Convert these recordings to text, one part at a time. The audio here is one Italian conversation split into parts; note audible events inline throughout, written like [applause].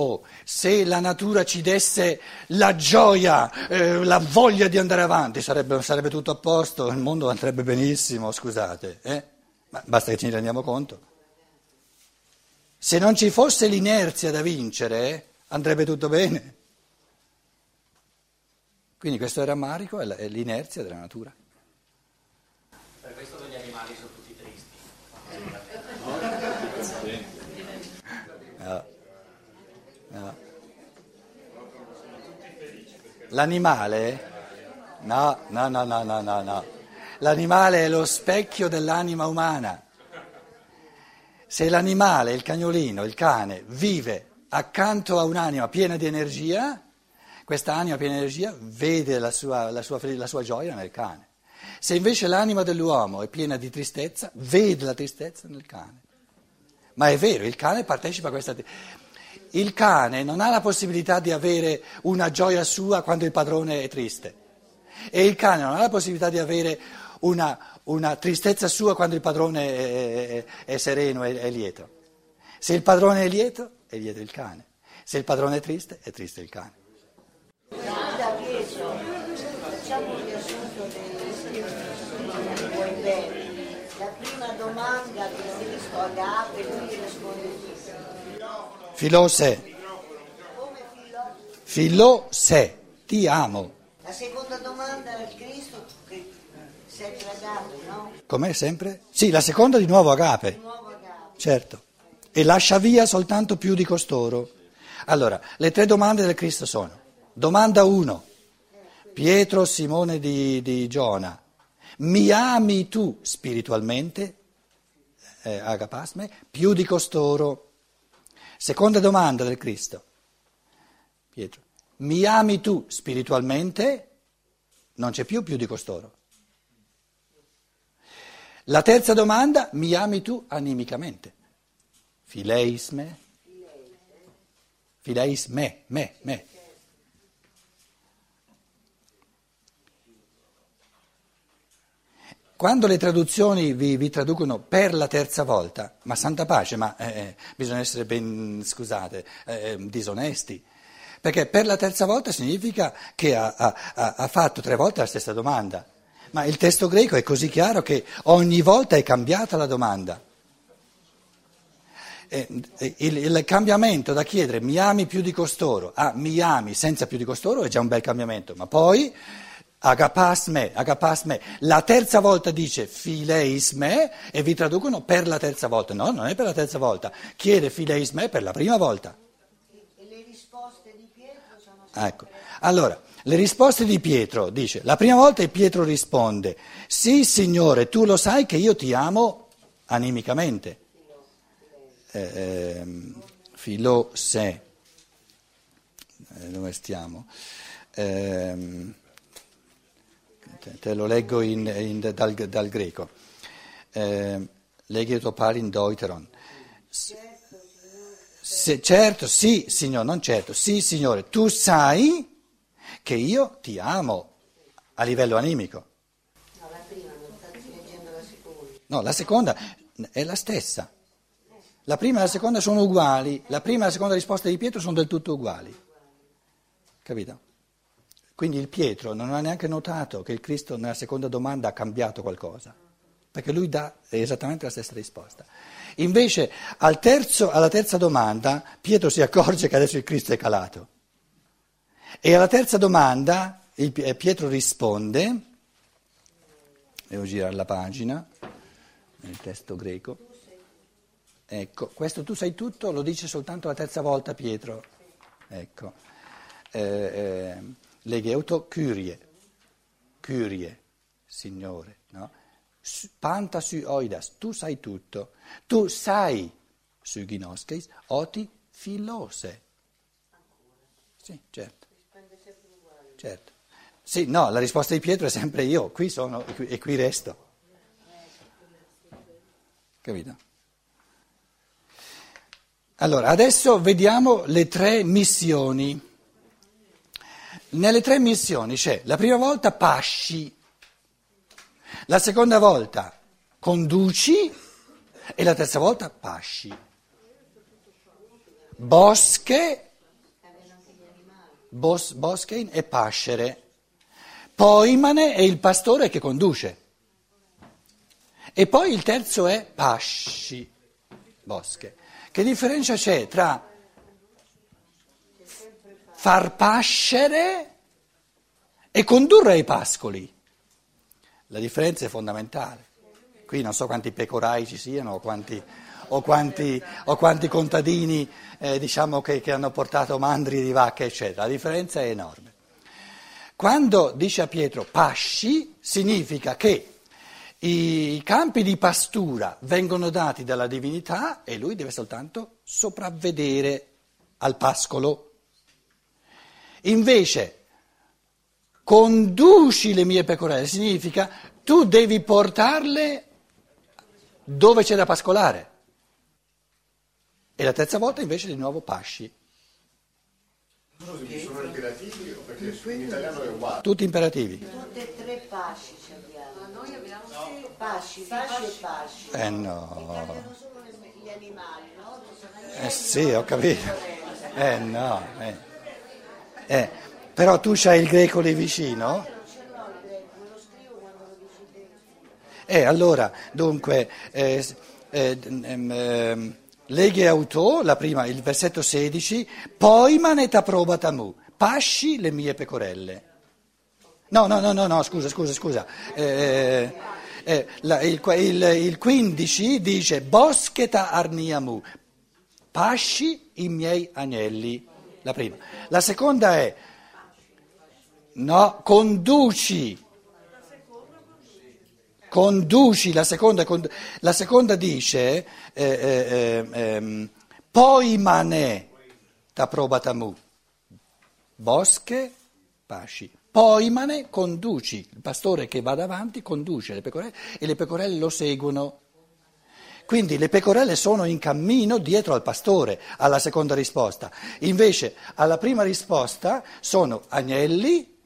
Oh, se la natura ci desse la gioia, eh, la voglia di andare avanti, sarebbe, sarebbe, tutto a posto, il mondo andrebbe benissimo, scusate. Eh? Ma basta che ce ne rendiamo conto. Se non ci fosse l'inerzia da vincere, andrebbe tutto bene. Quindi questo è il rammarico, è l'inerzia della natura. Per questo gli animali sono tutti tristi. No. No. L'animale? No, no, no, no, no, no, no. L'animale è lo specchio dell'anima umana. Se l'animale, il cagnolino, il cane, vive accanto a un'anima piena di energia, questa anima piena di energia vede la sua, la sua, la sua gioia nel cane. Se invece l'anima dell'uomo è piena di tristezza, vede la tristezza nel cane. Ma è vero, il cane partecipa a questa tristezza. Il cane non ha la possibilità di avere una gioia sua quando il padrone è triste. E il cane non ha la possibilità di avere una, una tristezza sua quando il padrone è, è, è sereno e è lieto. Se il padrone è lieto, è lieto il cane. Se il padrone è triste, è triste il cane. La prima domanda che Cristo agape, lui risponde Filose. Filose, ti amo. La seconda domanda al Cristo che sempre agape, no? Com'è sempre? Sì, la seconda di nuovo agape. Di nuovo agape. Certo. E lascia via soltanto più di costoro. Allora, le tre domande del Cristo sono. Domanda 1. Pietro Simone di, di Giona, mi ami tu spiritualmente, eh, agapasme, più di costoro? Seconda domanda del Cristo. Pietro, mi ami tu spiritualmente? Non c'è più più di costoro. La terza domanda, mi ami tu animicamente? Fileis me? Me, me, me. Quando le traduzioni vi, vi, traducono per la terza volta, ma santa pace, ma eh, bisogna essere ben, scusate, eh, disonesti, perché per la terza volta significa che ha, ha, ha fatto tre volte la stessa domanda, ma il testo greco è così chiaro che ogni volta è cambiata la domanda. Il, il, cambiamento da chiedere mi ami più di costoro? a mi ami senza più di costoro è già un bel cambiamento, ma poi agapas me, agapas me, la terza volta dice fileis me e vi traducono per la terza volta, no, non è per la terza volta, chiede fileis me per la prima volta. E le risposte di Pietro sono Ecco, allora, le risposte di Pietro, dice, la prima volta Pietro risponde, sì signore, tu lo sai che io ti amo animicamente. Eh, filo se, eh, dove stiamo? Eh, te, te, lo leggo in, in, dal, dal, greco. Eh, leghi to pari in deuteron. Se, certo, sì, signore, non certo, sì, signore, tu sai che io ti amo a livello animico. No, la prima, non state leggendo la seconda. No, la seconda è la stessa. La prima e la seconda sono uguali, la prima e la seconda risposta di Pietro sono del tutto uguali. Capito? Quindi il Pietro non ha neanche notato che il Cristo nella seconda domanda ha cambiato qualcosa, perché lui dà esattamente la stessa risposta. Invece al terzo, alla terza domanda Pietro si accorge che adesso il Cristo è calato. E alla terza domanda il, Pietro risponde, devo girare la pagina, nel testo greco. Ecco, questo tu sai tutto, lo dice soltanto la terza volta Pietro. Ecco, eh, eh, legheuto curie, curie, Signore, no? Panta su oidas, tu sai tutto, tu sai su ginoskeis, oti filose. Sì, certo. Certo. Sì, no, la risposta di Pietro è sempre io, qui sono e qui, e qui resto. Capito? Allora, adesso vediamo le tre missioni. Nelle tre missioni c'è la prima volta pasci, la seconda volta conduci e la terza volta pasci. Bosche bos, boskein è pascere, poimane è il pastore che conduce. E poi il terzo è pasci, bosche. Che differenza c'è tra far pascere e condurre ai pascoli? La differenza è fondamentale. Qui non so quanti pecorai ci siano o quanti, o quanti, o quanti contadini eh, diciamo che, che hanno portato mandri di vacche, eccetera. La differenza è enorme. Quando dice a Pietro pasci, significa che i campi di pastura vengono dati dalla divinità e lui deve soltanto sopravvedere al pascolo. Invece, conduci le mie pecorelle significa tu devi portarle dove c'è da pascolare. E la terza volta invece di nuovo pasci. Sono imperativi o perché in italiano è uguale? Tutti imperativi. Tutte e tre pasci ci abbiamo. Ma noi abbiamo pasci, pasci e pasci. Eh no. Cambiano solo gli animali, no? Eh sì, ho capito. Eh no. Eh. Eh, Però tu c'hai il greco lì vicino? Non ce l'ho il greco, me lo scrivo quando lo dici te. E allora, dunque, eh, eh, ehm, ehm, leghe auto, la prima, il versetto 16, poi maneta probatamu, pasci le mie pecorelle. No, no, no, no, no, scusa, scusa, scusa. Eh, eh, la- il, il- il 15 dice boscheta arniamu, pasci i miei agnelli. La prima. La seconda è, no, conduci. Conduci, la seconda, cond- la seconda dice, eh, eh, eh, ehm, poi mane t'approbatamu, bosche, pasci. Poi mane conduci, il pastore che va davanti conduce le pecorelle e le pecorelle lo seguono. Quindi le pecorelle sono in cammino dietro al pastore, alla seconda risposta. Invece alla prima risposta sono agnelli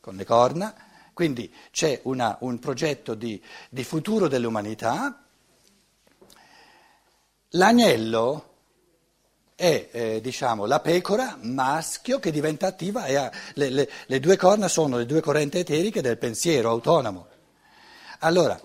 con le corna, quindi c'è una- un progetto di, di futuro dell'umanità. L'agnello è eh, diciamo, la pecora maschio che diventa attiva e ha, le, le- le due corna sono le due correnti eteriche del pensiero autonomo. Allora,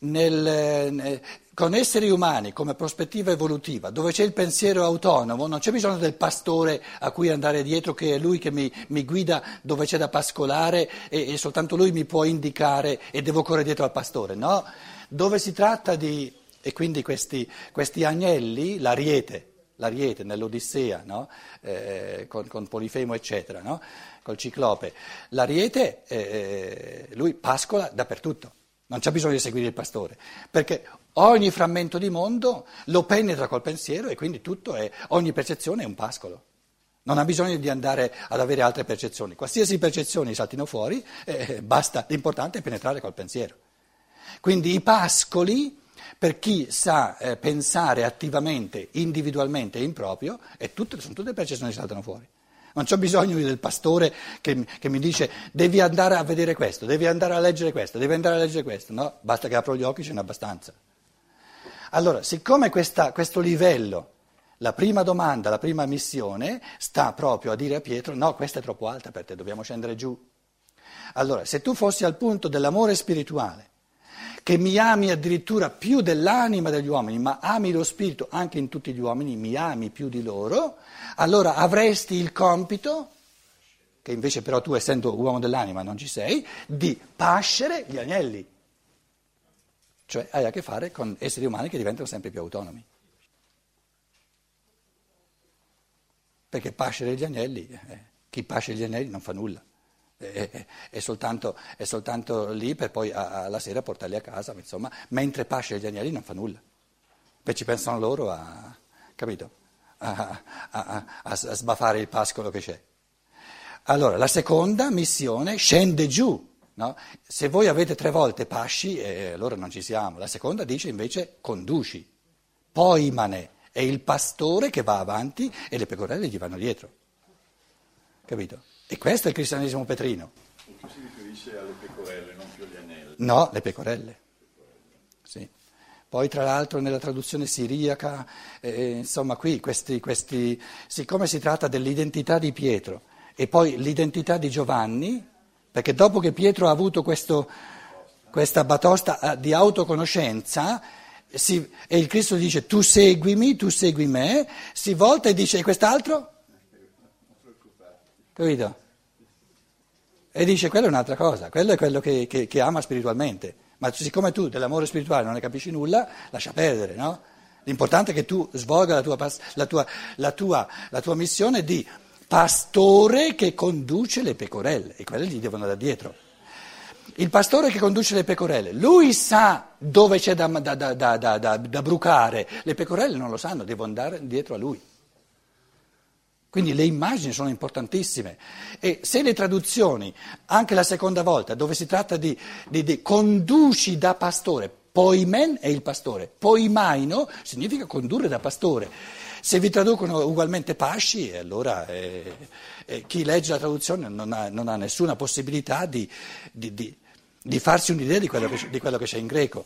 nel, eh, con esseri umani come prospettiva evolutiva, dove c'è il pensiero autonomo, non c'è bisogno del pastore a cui andare dietro, che è lui che mi, mi guida dove c'è da pascolare e, e soltanto lui mi può indicare e devo correre dietro al pastore. No, dove si tratta di... E quindi questi, questi agnelli, l'ariete, l'ariete nell'Odissea, no? Eh, con, con Polifemo eccetera, no? col ciclope, l'ariete, eh, lui pascola dappertutto. Non c'è bisogno di seguire il pastore, perché ogni frammento di mondo lo penetra col pensiero e quindi tutto è, ogni percezione è un pascolo. Non ha bisogno di andare ad avere altre percezioni. Qualsiasi percezioni saltino fuori, eh, basta, l'importante è penetrare col pensiero. Quindi i pascoli, per chi sa eh, pensare attivamente, individualmente e in proprio, è tutte, sono tutte percezioni che saltano fuori. Non c'è bisogno del pastore che, che mi dice devi andare a vedere questo, devi andare a leggere questo, devi andare a leggere questo. No, basta che apro gli occhi, ce n'è abbastanza. Allora, siccome questa, questo livello, la prima domanda, la prima missione, sta proprio a dire a Pietro, no, questa è troppo alta per te, dobbiamo scendere giù. Allora, se tu fossi al punto dell'amore spirituale, che mi ami addirittura più dell'anima degli uomini, ma ami lo spirito anche in tutti gli uomini, mi ami più di loro, allora avresti il compito, che invece però tu essendo uomo dell'anima non ci sei, di pascere gli agnelli. Cioè hai a che fare con esseri umani che diventano sempre più autonomi. Perché pascere gli agnelli, eh, chi pasce gli agnelli non fa nulla. È, è- è soltanto, è soltanto lì per poi alla sera portarli a casa, insomma, mentre pasce gli agnelli non fa nulla. Poi ci pensano loro a, capito? A- a- a sbafare il pascolo che c'è. Allora, la seconda missione scende giù. No? Se voi avete tre volte pasci, eh, allora non ci siamo. La seconda dice invece conduci. Poi mane è il pastore che va avanti e le pecorelle gli vanno dietro. Capito? E questo è il cristianesimo petrino. Qui si riferisce alle pecorelle, non più agli anelli. No, le pecorelle. Sì. Poi tra l'altro nella traduzione siriaca, eh, insomma qui, questi, questi, siccome si tratta dell'identità di Pietro e poi l'identità di Giovanni, perché dopo che Pietro ha avuto questo, questa batosta eh, di autoconoscenza, si, e il Cristo dice tu seguimi, tu segui me, si volta e dice e quest'altro? Capito? E dice quello è un'altra cosa, quello è quello che, che, che ama spiritualmente, ma siccome tu dell'amore spirituale non ne capisci nulla, lascia perdere, no? L'importante è che tu svolga la tua, la tua, la tua, la tua missione di pastore che conduce le pecorelle e quelle gli devono da dietro. Il pastore che conduce le pecorelle, lui sa dove c'è da, da, da, da, brucare, le pecorelle non lo sanno, devono andare dietro a lui. Quindi le immagini sono importantissime e se le traduzioni, anche la seconda volta, dove si tratta di, di, di conduci da pastore, poimen è il pastore, poimaino significa condurre da pastore. Se vi traducono ugualmente pasci, allora eh, eh, chi legge la traduzione non ha, non ha nessuna possibilità di, di, di di farsi un'idea di quello che, di quello che c'è in greco.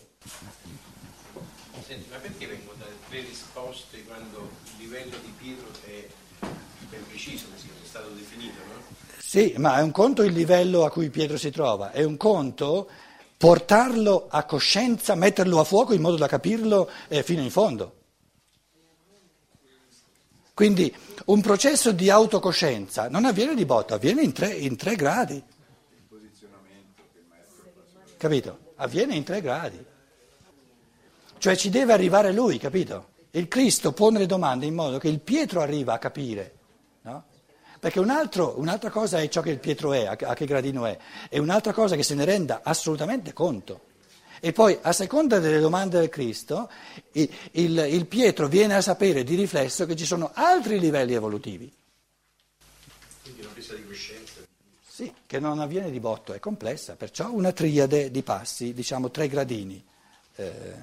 Senti, ma perché vengono date tre risposte quando il livello di Pietro è ben preciso, così è stato definito, no? Sì, ma è un conto il livello a cui Pietro si trova, è un conto portarlo a coscienza, metterlo a fuoco in modo da capirlo eh, fino in fondo. Quindi un processo di autocoscienza non avviene di botto, avviene in tre, in tre gradi. Capito? Avviene in tre gradi. Cioè ci deve arrivare lui, capito? Il Cristo pone le domande in modo che il Pietro arriva a capire, no? Perché un altro, un'altra cosa è ciò che il Pietro è, a, che gradino è, e un'altra cosa che se ne renda assolutamente conto. E poi, a seconda delle domande del Cristo, il, il, il Pietro viene a sapere di riflesso che ci sono altri livelli evolutivi. Quindi una presa di coscienza. Sì, che non avviene di botto, è complessa, perciò una triade di passi, diciamo tre gradini eh,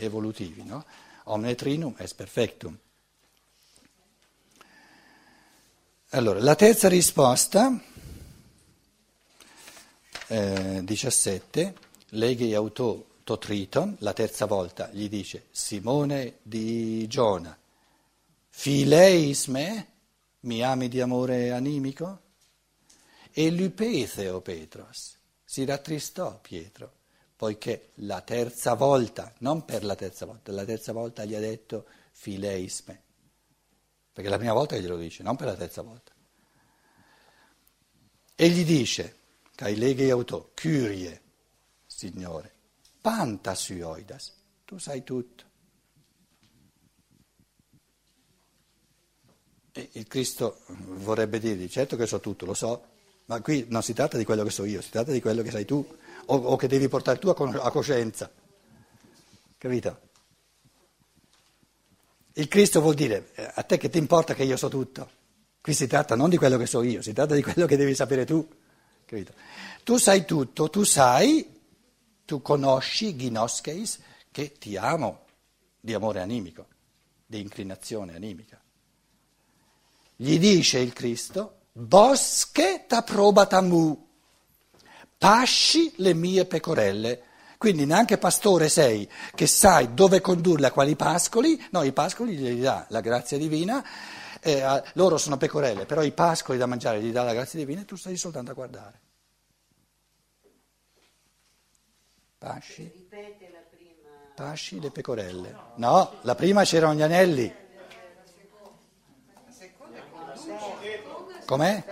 evolutivi, no? Omne trinum est perfectum. Allora, la terza risposta, eh, 17, leghi auto totriton, la terza volta gli dice Simone di Giona, fileis me, mi ami di amore animico? E l'upetheo Petros, si rattristò Pietro, poiché la terza volta, non per la terza volta, la terza volta gli ha detto fileisme, perché la prima volta glielo dice, non per la terza volta. E gli dice, kai leghe auto, curie, Signore, panta suoidas, tu sai tutto. E il Cristo vorrebbe dirgli, certo che so tutto, lo so, ma qui non si tratta di quello che so io, si tratta di quello che sai tu o, o che devi portare tu a, a coscienza. Capito? Il Cristo vuol dire, eh, a te che ti importa che io so tutto? Qui si tratta non di quello che so io, si tratta di quello che devi sapere tu. Capito? Tu sai tutto, tu sai, tu conosci, ginoskeis, che ti amo di amore animico, di inclinazione animica. Gli dice il Cristo, bosche t'approbatamu, pasci le mie pecorelle. Quindi neanche pastore sei che sai dove condurle a quali pascoli, no, i pascoli gli dà la grazia divina, eh, loro sono pecorelle, però i pascoli da mangiare gli dà la grazia divina e tu stai soltanto a guardare. Pasci? Pasci le pecorelle. No, la prima c'erano gli anelli. Com'è?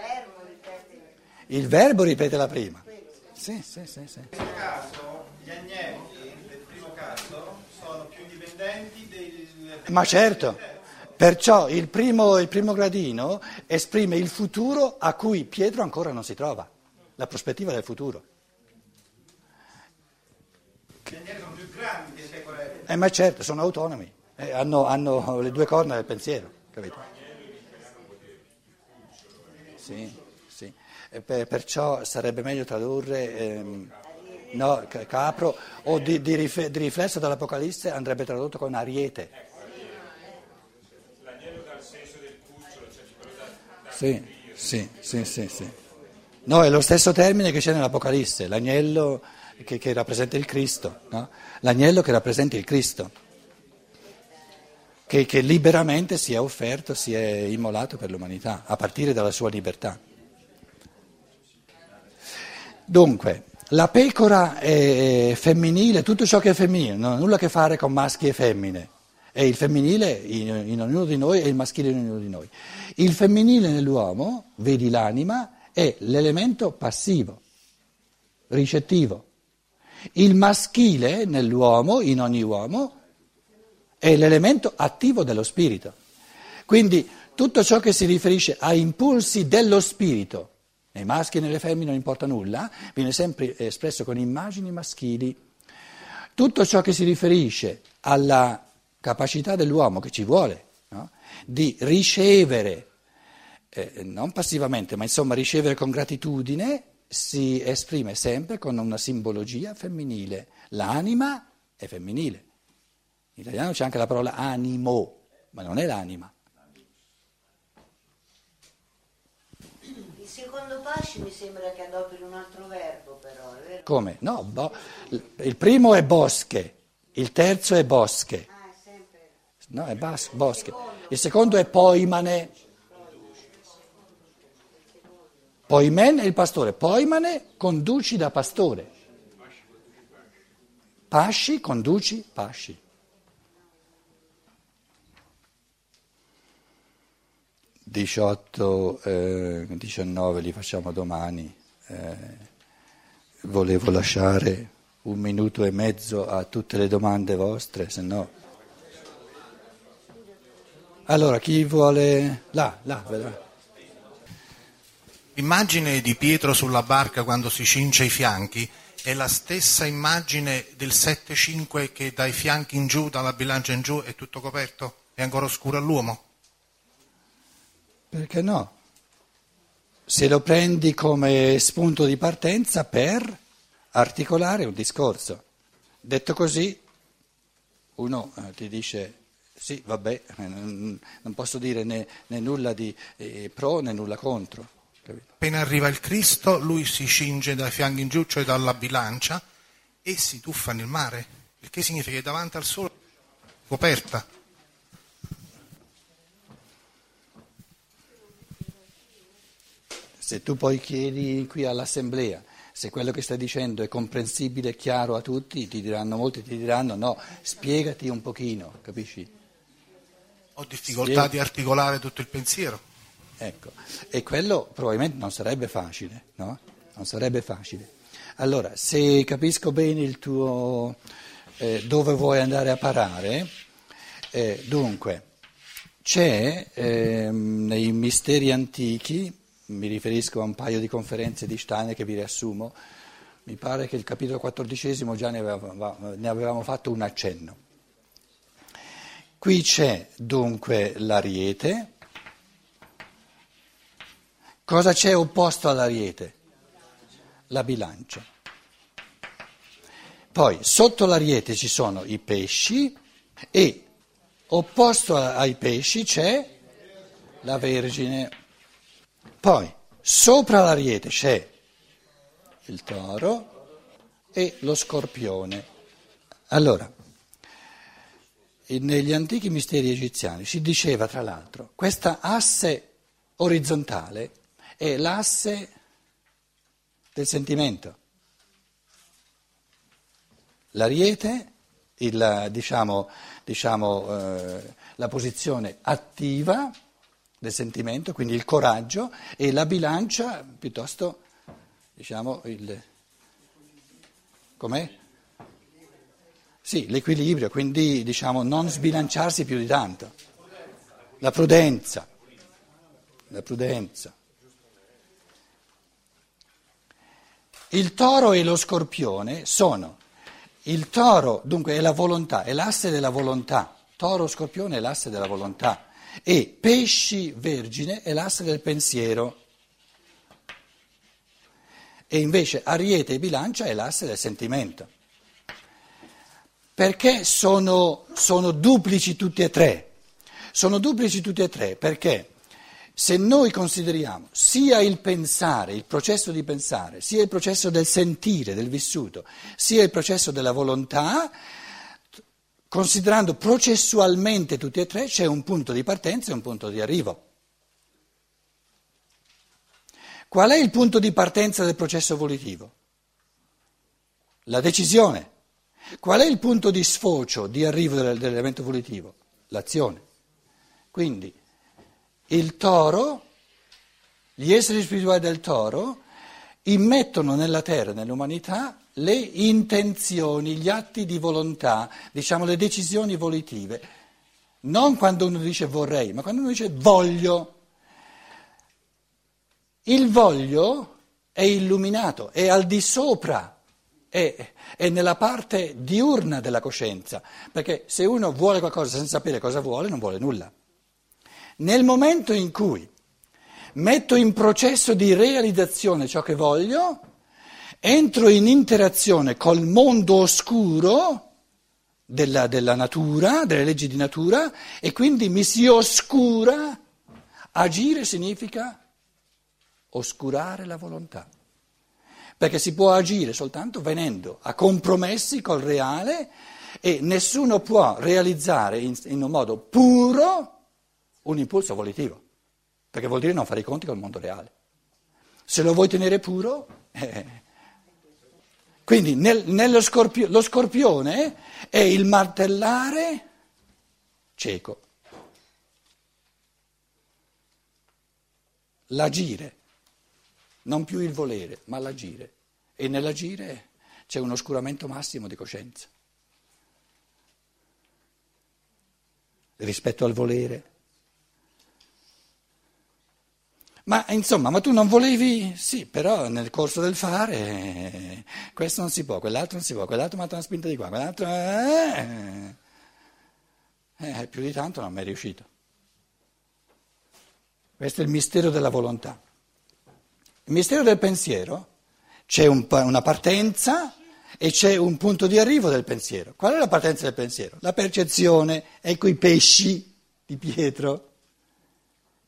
Il verbo ripete la prima. Sì, sì, sì, sì. In questo caso gli agnelli del primo caso sono più indipendenti del... Ma certo, perciò il primo, il primo gradino esprime il futuro a cui Pietro ancora non si trova, la prospettiva del futuro. Gli agnelli sono più grandi dei pecorelli. Eh, ma certo, sono autonomi, eh, hanno, hanno le due corna del pensiero, capito? Sì, sì. Per, perciò sarebbe meglio tradurre ehm, no, capro o di, di, rif, di, riflesso dall'Apocalisse andrebbe tradotto con ariete. L'agnello dal senso del cucciolo, cioè quello da, sì, sì, sì, sì. No, è lo stesso termine che c'è nell'Apocalisse, l'agnello che, che rappresenta il Cristo, no? l'agnello che rappresenta il Cristo. che, che liberamente si è offerto, si è immolato per l'umanità, a partire dalla sua libertà. Dunque, la pecora è femminile, tutto ciò che è femminile, non ha nulla a che fare con maschi e femmine. È il femminile in, in ognuno di noi e il maschile in ognuno di noi. Il femminile nell'uomo, vedi l'anima, è l'elemento passivo, ricettivo. Il maschile nell'uomo, in ogni uomo, è l'elemento attivo dello spirito. Quindi tutto ciò che si riferisce a impulsi dello spirito, nei maschi e nelle femmine non importa nulla, viene sempre espresso con immagini maschili. Tutto ciò che si riferisce alla capacità dell'uomo che ci vuole no? di ricevere, eh, non passivamente, ma insomma ricevere con gratitudine, si esprime sempre con una simbologia femminile. L'anima è femminile. In italiano c'è anche la parola animo, ma non è l'anima. Il secondo pasci mi sembra che adoperi un altro verbo però, è vero? Come? No, bo- il primo è bosche, il terzo è bosche. Ah, è sempre... No, è bas- bosche. Il secondo è poimane. Poimen è il pastore. Poimane conduci da pastore. Pasci conduci pasci. Diciotto, eh, 19 li facciamo domani. Eh, volevo lasciare un minuto e mezzo a tutte le domande vostre, se no... Allora, chi vuole... Là, là, vedrà. L'immagine di Pietro sulla barca quando si cince i fianchi è la stessa immagine del 7-5 che dai fianchi in giù, dalla bilancia in giù, è tutto coperto? È ancora oscuro all'uomo? Perché no? Se lo prendi come spunto di partenza per articolare un discorso. Detto così, uno eh, ti dice sì, vabbè, non, non posso dire né, né nulla di eh, pro né nulla contro. Capito? Appena arriva il Cristo, lui si cinge dai fianchi in giù, cioè dalla bilancia, e si tuffa nel mare, il che significa che davanti al sole è coperta. Se tu poi chiedi qui all'assemblea se quello che stai dicendo è comprensibile e chiaro a tutti, ti diranno, molti ti diranno no, spiegati un pochino, capisci? Ho difficoltà Spiega- di articolare tutto il pensiero. Ecco, e quello probabilmente non sarebbe facile, no? Non sarebbe facile. Allora, se capisco bene il tuo eh, dove vuoi andare a parare, eh, dunque, c'è ehm, nei misteri antichi, mi riferisco a un paio di conferenze di Steiner che vi riassumo, mi pare che il capitolo quattordicesimo già ne avevamo, ne avevamo fatto un accenno. Qui c'è dunque l'ariete. Cosa c'è opposto all'ariete? La bilancia. Poi sotto l'ariete ci sono i pesci e opposto ai pesci c'è la Vergine. Poi sopra l'ariete c'è il toro e lo scorpione. Allora, negli antichi misteri egiziani si diceva tra l'altro, questa asse orizzontale è l'asse del sentimento. L'ariete, il, diciamo, diciamo, eh, la posizione attiva del sentimento, quindi il coraggio, e la bilancia piuttosto, diciamo, il... com'è? Sì, l'equilibrio, quindi diciamo non sbilanciarsi più di tanto. La prudenza, la prudenza. Il toro e lo scorpione sono, il toro dunque è la volontà, è l'asse della volontà, toro scorpione è l'asse della volontà e pesci vergine è l'asse del pensiero e invece ariete e bilancia è l'asse del sentimento. Perché sono, sono duplici tutti e tre? Sono duplici tutti e tre perché se noi consideriamo sia il pensare, il processo di pensare, sia il processo del sentire, del vissuto, sia il processo della volontà, considerando processualmente tutti e tre, c'è un punto di partenza e un punto di arrivo. Qual è il punto di partenza del processo volitivo? La decisione. Qual è il punto di sfocio, di arrivo dell'elemento volitivo? L'azione. Quindi il toro, gli esseri spirituali del toro, immettono nella terra, nell'umanità, le intenzioni, gli atti di volontà, diciamo le decisioni volitive. Non quando uno dice vorrei, ma quando uno dice voglio. Il voglio è illuminato, è al di sopra, è, è, nella parte diurna della coscienza, perché se uno vuole qualcosa senza sapere cosa vuole, non vuole nulla. Nel momento in cui metto in processo di realizzazione ciò che voglio, entro in interazione col mondo oscuro della, della natura, delle leggi di natura, e quindi mi si oscura. Agire significa oscurare la volontà, perché si può agire soltanto venendo a compromessi col reale e nessuno può realizzare in, in un modo puro un impulso volitivo, perché vuol dire non fare i conti col mondo reale. Se lo vuoi tenere puro... Eh. Quindi nel, scorpio, lo scorpione è il martellare cieco, l'agire non più il volere, ma l'agire. E nell'agire c'è un oscuramento massimo di coscienza. Rispetto al volere. Ma insomma, ma tu non volevi? Sì, però nel corso del fare questo non si può, quell'altro non si può, quell'altro mi ha dato una spinta di qua, quell'altro... Eh, eh, più di tanto non mi è riuscito. Questo è il mistero della volontà. Il mistero del pensiero, c'è un, una partenza e c'è un punto di arrivo del pensiero. Qual è la partenza del pensiero? La percezione, ecco i pesci di Pietro.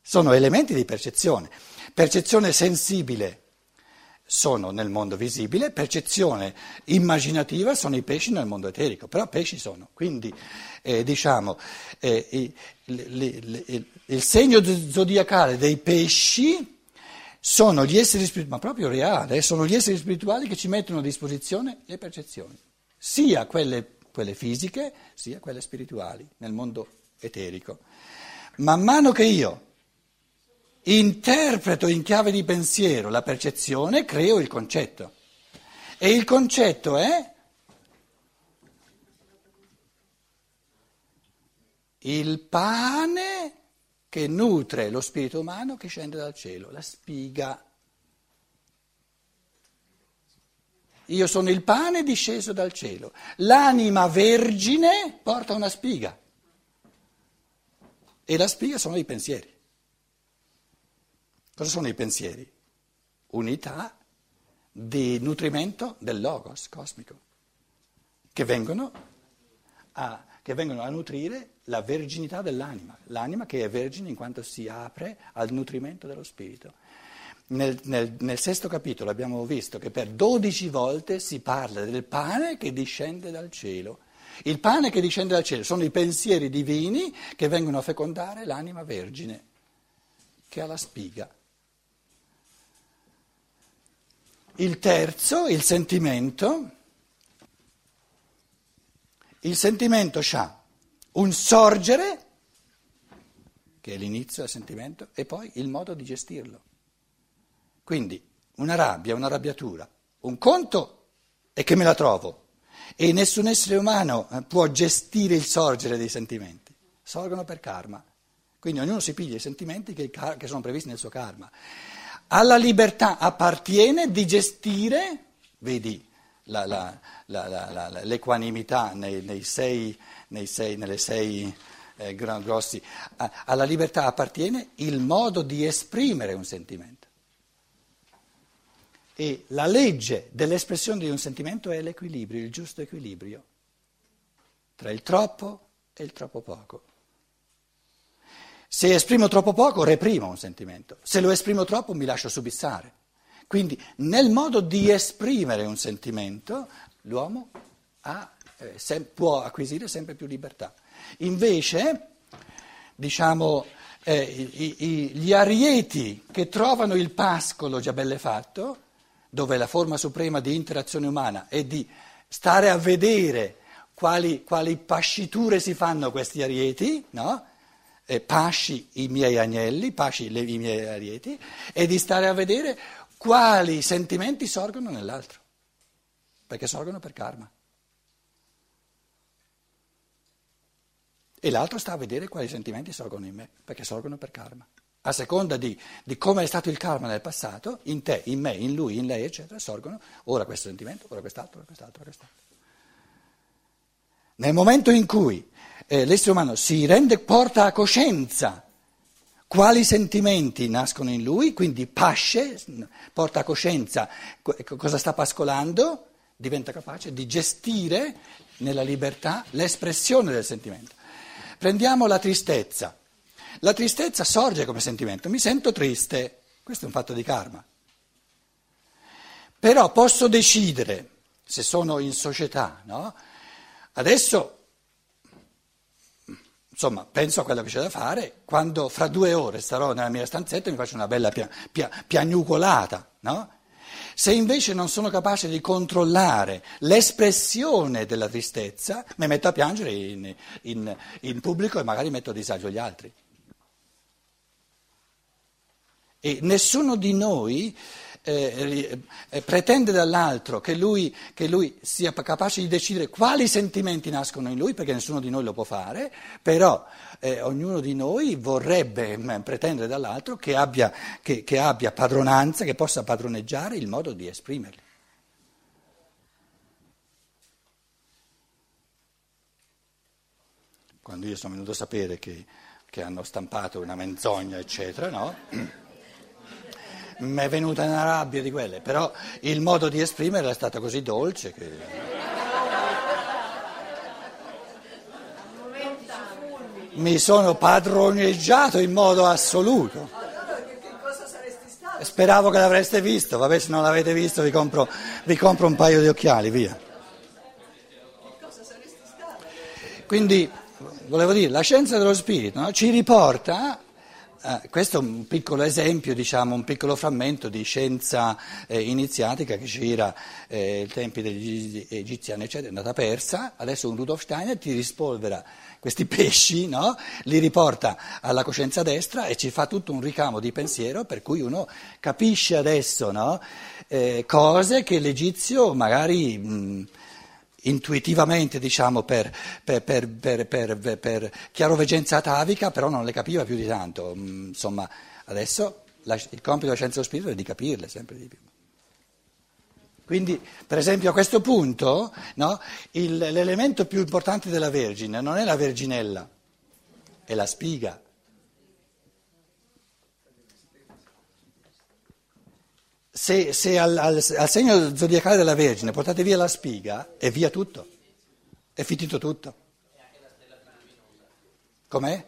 Sono elementi di percezione. Percezione sensibile sono nel mondo visibile, percezione immaginativa sono i pesci nel mondo eterico, però pesci sono. Quindi eh, diciamo eh, il, il, il, il segno zodiacale dei pesci sono gli esseri spirituali, ma proprio reale, eh, sono gli esseri spirituali che ci mettono a disposizione le percezioni, sia quelle, quelle fisiche, sia quelle spirituali, nel mondo eterico. Man mano che io interpreto in chiave di pensiero la percezione, creo il concetto. E il concetto è il pane che nutre lo spirito umano che scende dal cielo, la spiga. Io sono il pane disceso dal cielo. L'anima vergine porta una spiga. E la spiga sono i pensieri. Cosa sono i pensieri? Unità di nutrimento del logos cosmico, che vengono a, che vengono a nutrire la verginità dell'anima, l'anima che è vergine in quanto si apre al nutrimento dello spirito. Nel, nel, nel, sesto capitolo abbiamo visto che per dodici volte si parla del pane che discende dal cielo. Il pane che discende dal cielo sono i pensieri divini che vengono a fecondare l'anima vergine, che ha la spiga. Il terzo, il sentimento. Il sentimento ha un sorgere, che è l'inizio del sentimento, e poi il modo di gestirlo. Quindi una rabbia, una arrabbiatura, un conto è che me la trovo e nessun essere umano eh, può gestire il sorgere dei sentimenti, sorgono per karma. Quindi ognuno si piglia i sentimenti che, che sono previsti nel suo karma. Alla libertà appartiene di gestire, vedi, la, la, la, l'equanimità nei, nei sei nei sei, nelle sei eh, grossi, alla libertà appartiene il modo di esprimere un sentimento. E la legge dell'espressione di un sentimento è l'equilibrio, il giusto equilibrio tra il troppo e il troppo poco. Se esprimo troppo poco, reprimo un sentimento. Se lo esprimo troppo, mi lascio subissare. Quindi, nel modo di esprimere un sentimento, l'uomo ha eh, sem- può acquisire sempre più libertà. Invece, diciamo, eh, i, i, gli arieti che trovano il pascolo già belle fatto, dove la forma suprema di interazione umana è di stare a vedere quali, quali pasciture si fanno questi arieti, no? Eh, pasci i miei agnelli, pasci le, i miei arieti, e di stare a vedere quali sentimenti sorgono nell'altro, perché sorgono per karma. E l'altro sta a vedere quali sentimenti sorgono in me, perché sorgono per karma. A seconda di, di come è stato il karma nel passato, in te, in me, in lui, in lei, eccetera, sorgono ora questo sentimento, ora quest'altro, ora quest'altro, ora quest'altro. Nel momento in cui eh, l'essere umano si rende, porta a coscienza quali sentimenti nascono in lui, quindi pasce, porta a coscienza cosa sta pascolando, diventa capace di gestire nella libertà l'espressione del sentimento. Prendiamo la tristezza. La tristezza sorge come sentimento, mi sento triste, questo è un fatto di karma. Però posso decidere, se sono in società, no? adesso insomma penso a quello che c'è da fare, quando fra due ore starò nella mia stanzetta e mi faccio una bella pia, pia, piagnucolata, no? Se invece non sono capace di controllare l'espressione della tristezza, mi metto a piangere in, in, in pubblico e magari metto a disagio gli altri. E nessuno di noi eh, eh, pretende dall'altro che lui, che lui, sia capace di decidere quali sentimenti nascono in lui, perché nessuno di noi lo può fare, però eh, ognuno di noi vorrebbe mh, mm, pretendere dall'altro che abbia, che, che abbia padronanza, che possa padroneggiare il modo di esprimerli. Quando io sono venuto a sapere che, che hanno stampato una menzogna, eccetera, no? Mi è venuta una rabbia di quelle, però il modo di esprimere è stato così dolce che... Mi sono padroneggiato in modo assoluto. Speravo che l'avreste visto, vabbè se non l'avete visto vi compro, vi compro un paio di occhiali, via. Quindi, volevo dire, la scienza dello spirito no, ci riporta eh, questo è un piccolo esempio, diciamo, un piccolo frammento di scienza eh, iniziatica che gira eh, ai tempi degli egiziani, eccetera, è andata persa, adesso un Rudolf Steiner ti rispolvera questi pesci, no? li riporta alla coscienza destra e ci fa tutto un ricamo di pensiero per cui uno capisce adesso no? Eh, cose che l'egizio magari... Mh, intuitivamente, diciamo, per, per, per, per, chiaroveggenza atavica, però non le capiva più di tanto. Mm, insomma, adesso la, il compito della scienza dello spirito è di capirle sempre di più. Quindi, per esempio, a questo punto, no, il, l'elemento più importante della Vergine non è la Verginella, è la spiga. Se, se al, al, al, segno zodiacale della Vergine portate via la spiga, è via tutto, è finito tutto. Com'è?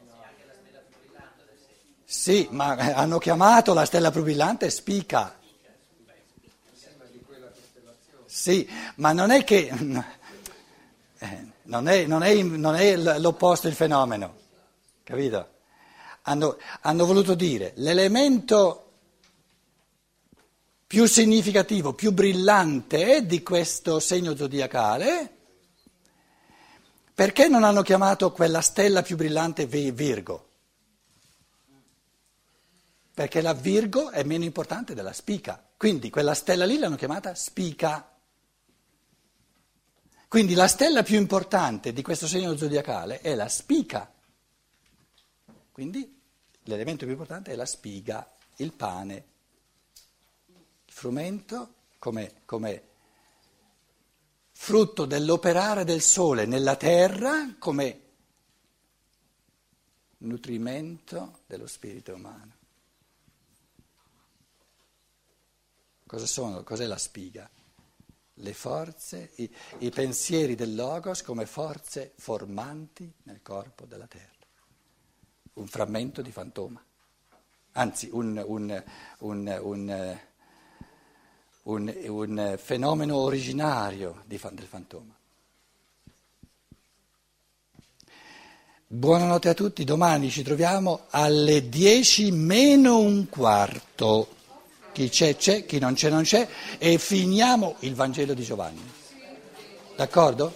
Sì, ma hanno chiamato la stella pupillante spica. Sì, ma non è che... [laughs] Eh, non è, non è, non è l'opposto il fenomeno, capito? Hanno, hanno voluto dire l'elemento più significativo, più brillante di questo segno zodiacale, perché non hanno chiamato quella stella più brillante Virgo? Perché la Virgo è meno importante della spica, quindi quella stella lì l'hanno chiamata spica. Quindi la stella più importante di questo segno zodiacale è la spica. Quindi l'elemento più importante è la spiga, il pane frumento come, come frutto dell'operare del sole nella terra come nutrimento dello spirito umano. Cosa sono? Cos'è la spiga? Le forze, i, i pensieri del Logos come forze formanti nel corpo della terra. Un frammento di fantoma, anzi un, un, un, un un, un fenomeno originario di, del fantoma. Buonanotte a tutti, domani ci troviamo alle 10 meno un quarto. Chi c'è c'è, chi non c'è non c'è e finiamo il Vangelo di Giovanni. D'accordo?